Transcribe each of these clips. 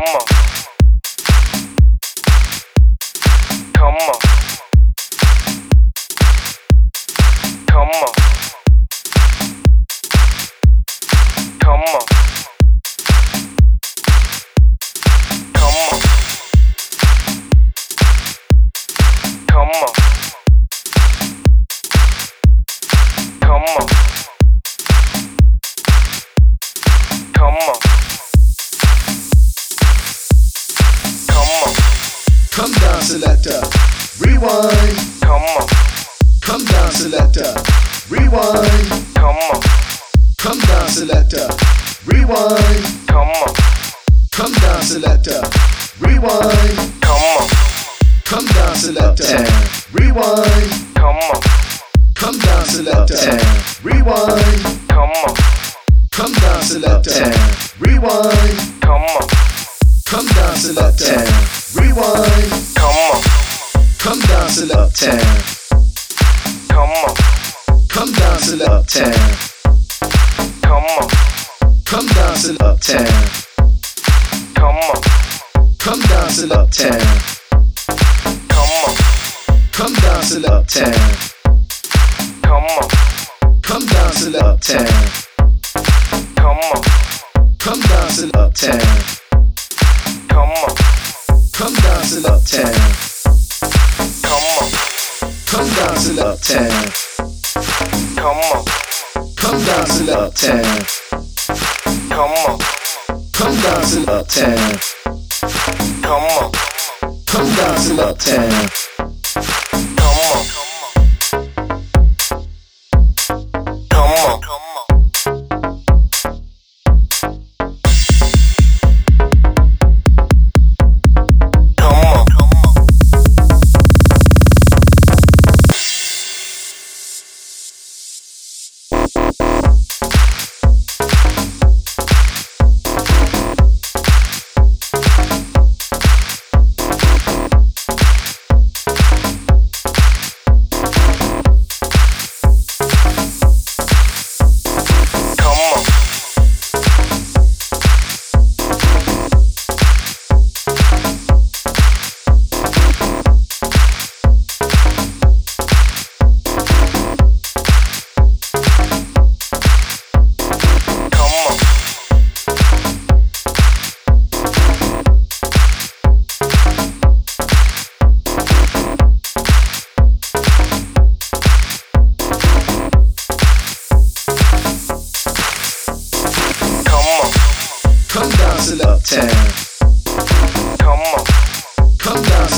Come on. Come on. Come down, selector. Rewind. Come on. Come down, selector. Rewind. Come on. Come down, selector. Rewind. Come on. Come down, selector. Rewind. Come on. Come down, selector. Rewind. Come on. Come down, selector. Rewind. Come on. Come down, selector. Rewind. Come on. Come dance in Uptown. Rewind. Come on. Come dance in Uptown. Come on. Come dance in Uptown. Come on. Come dance in Uptown. Come on. Come dance in Uptown. Come on. Come dance in Uptown. Come on. Come dance in Uptown. Come on. Come dance in Uptown. Come on. Come down, selector. Come on. Come down, selector. Come on. Come down, selector. Come on. Come down, selector. Come on. Come down, selector.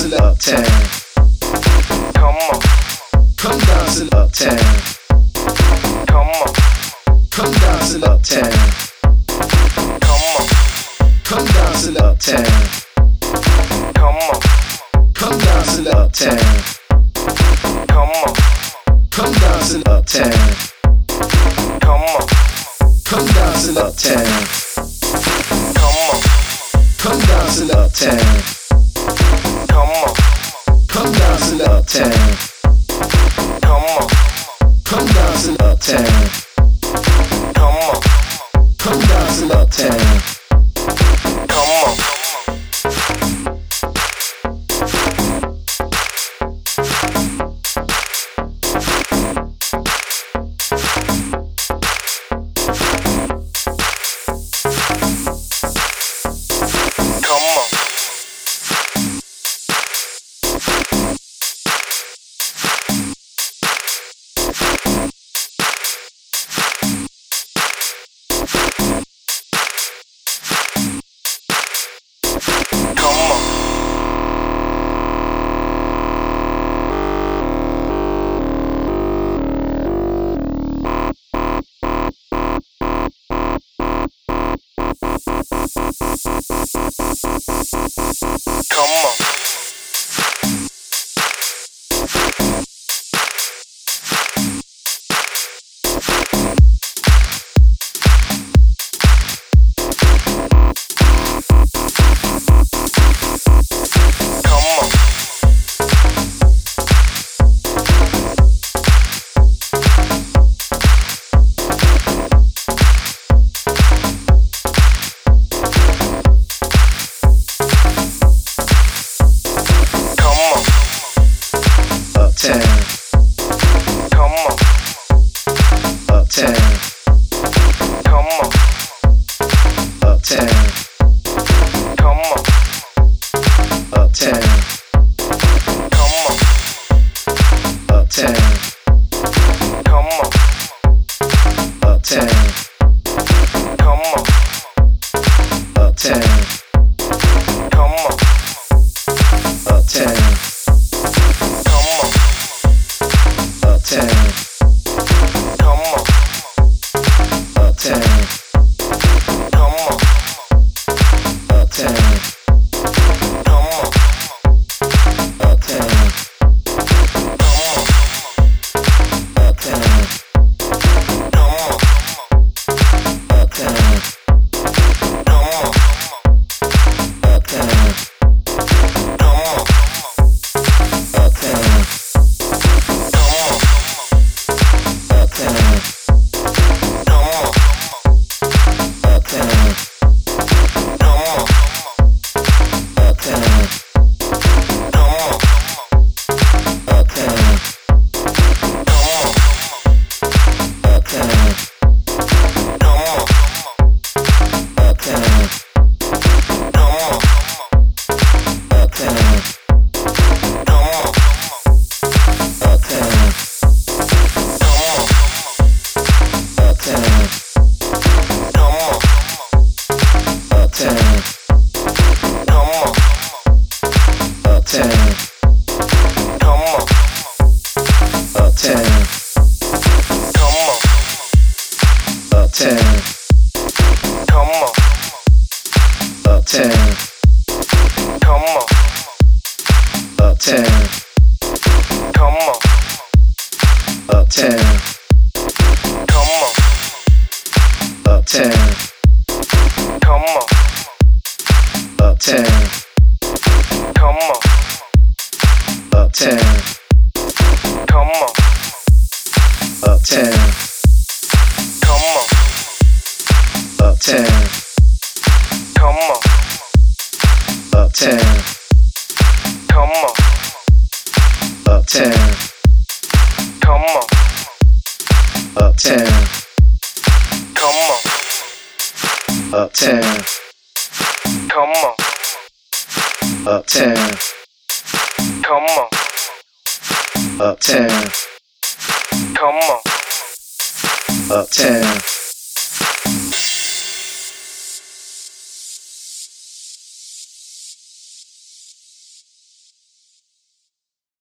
Come on. Come dance to uptown. Come on. Come dance to uptown. Come on. Come dance to uptown. Come on. Come dance to uptown. Uptown, come on, uptown, come on, uptown, tell. Come on. Uptown. Come on. Uptown. Come on. Uptown. Come on. Uptown. Come on. Uptown. Come on. Uptown. Come on. Uptown. Uptown. Come on. Uptown. Come on. Uptown. Come on. Uptown. Come on. Uptown. Come on. Uptown.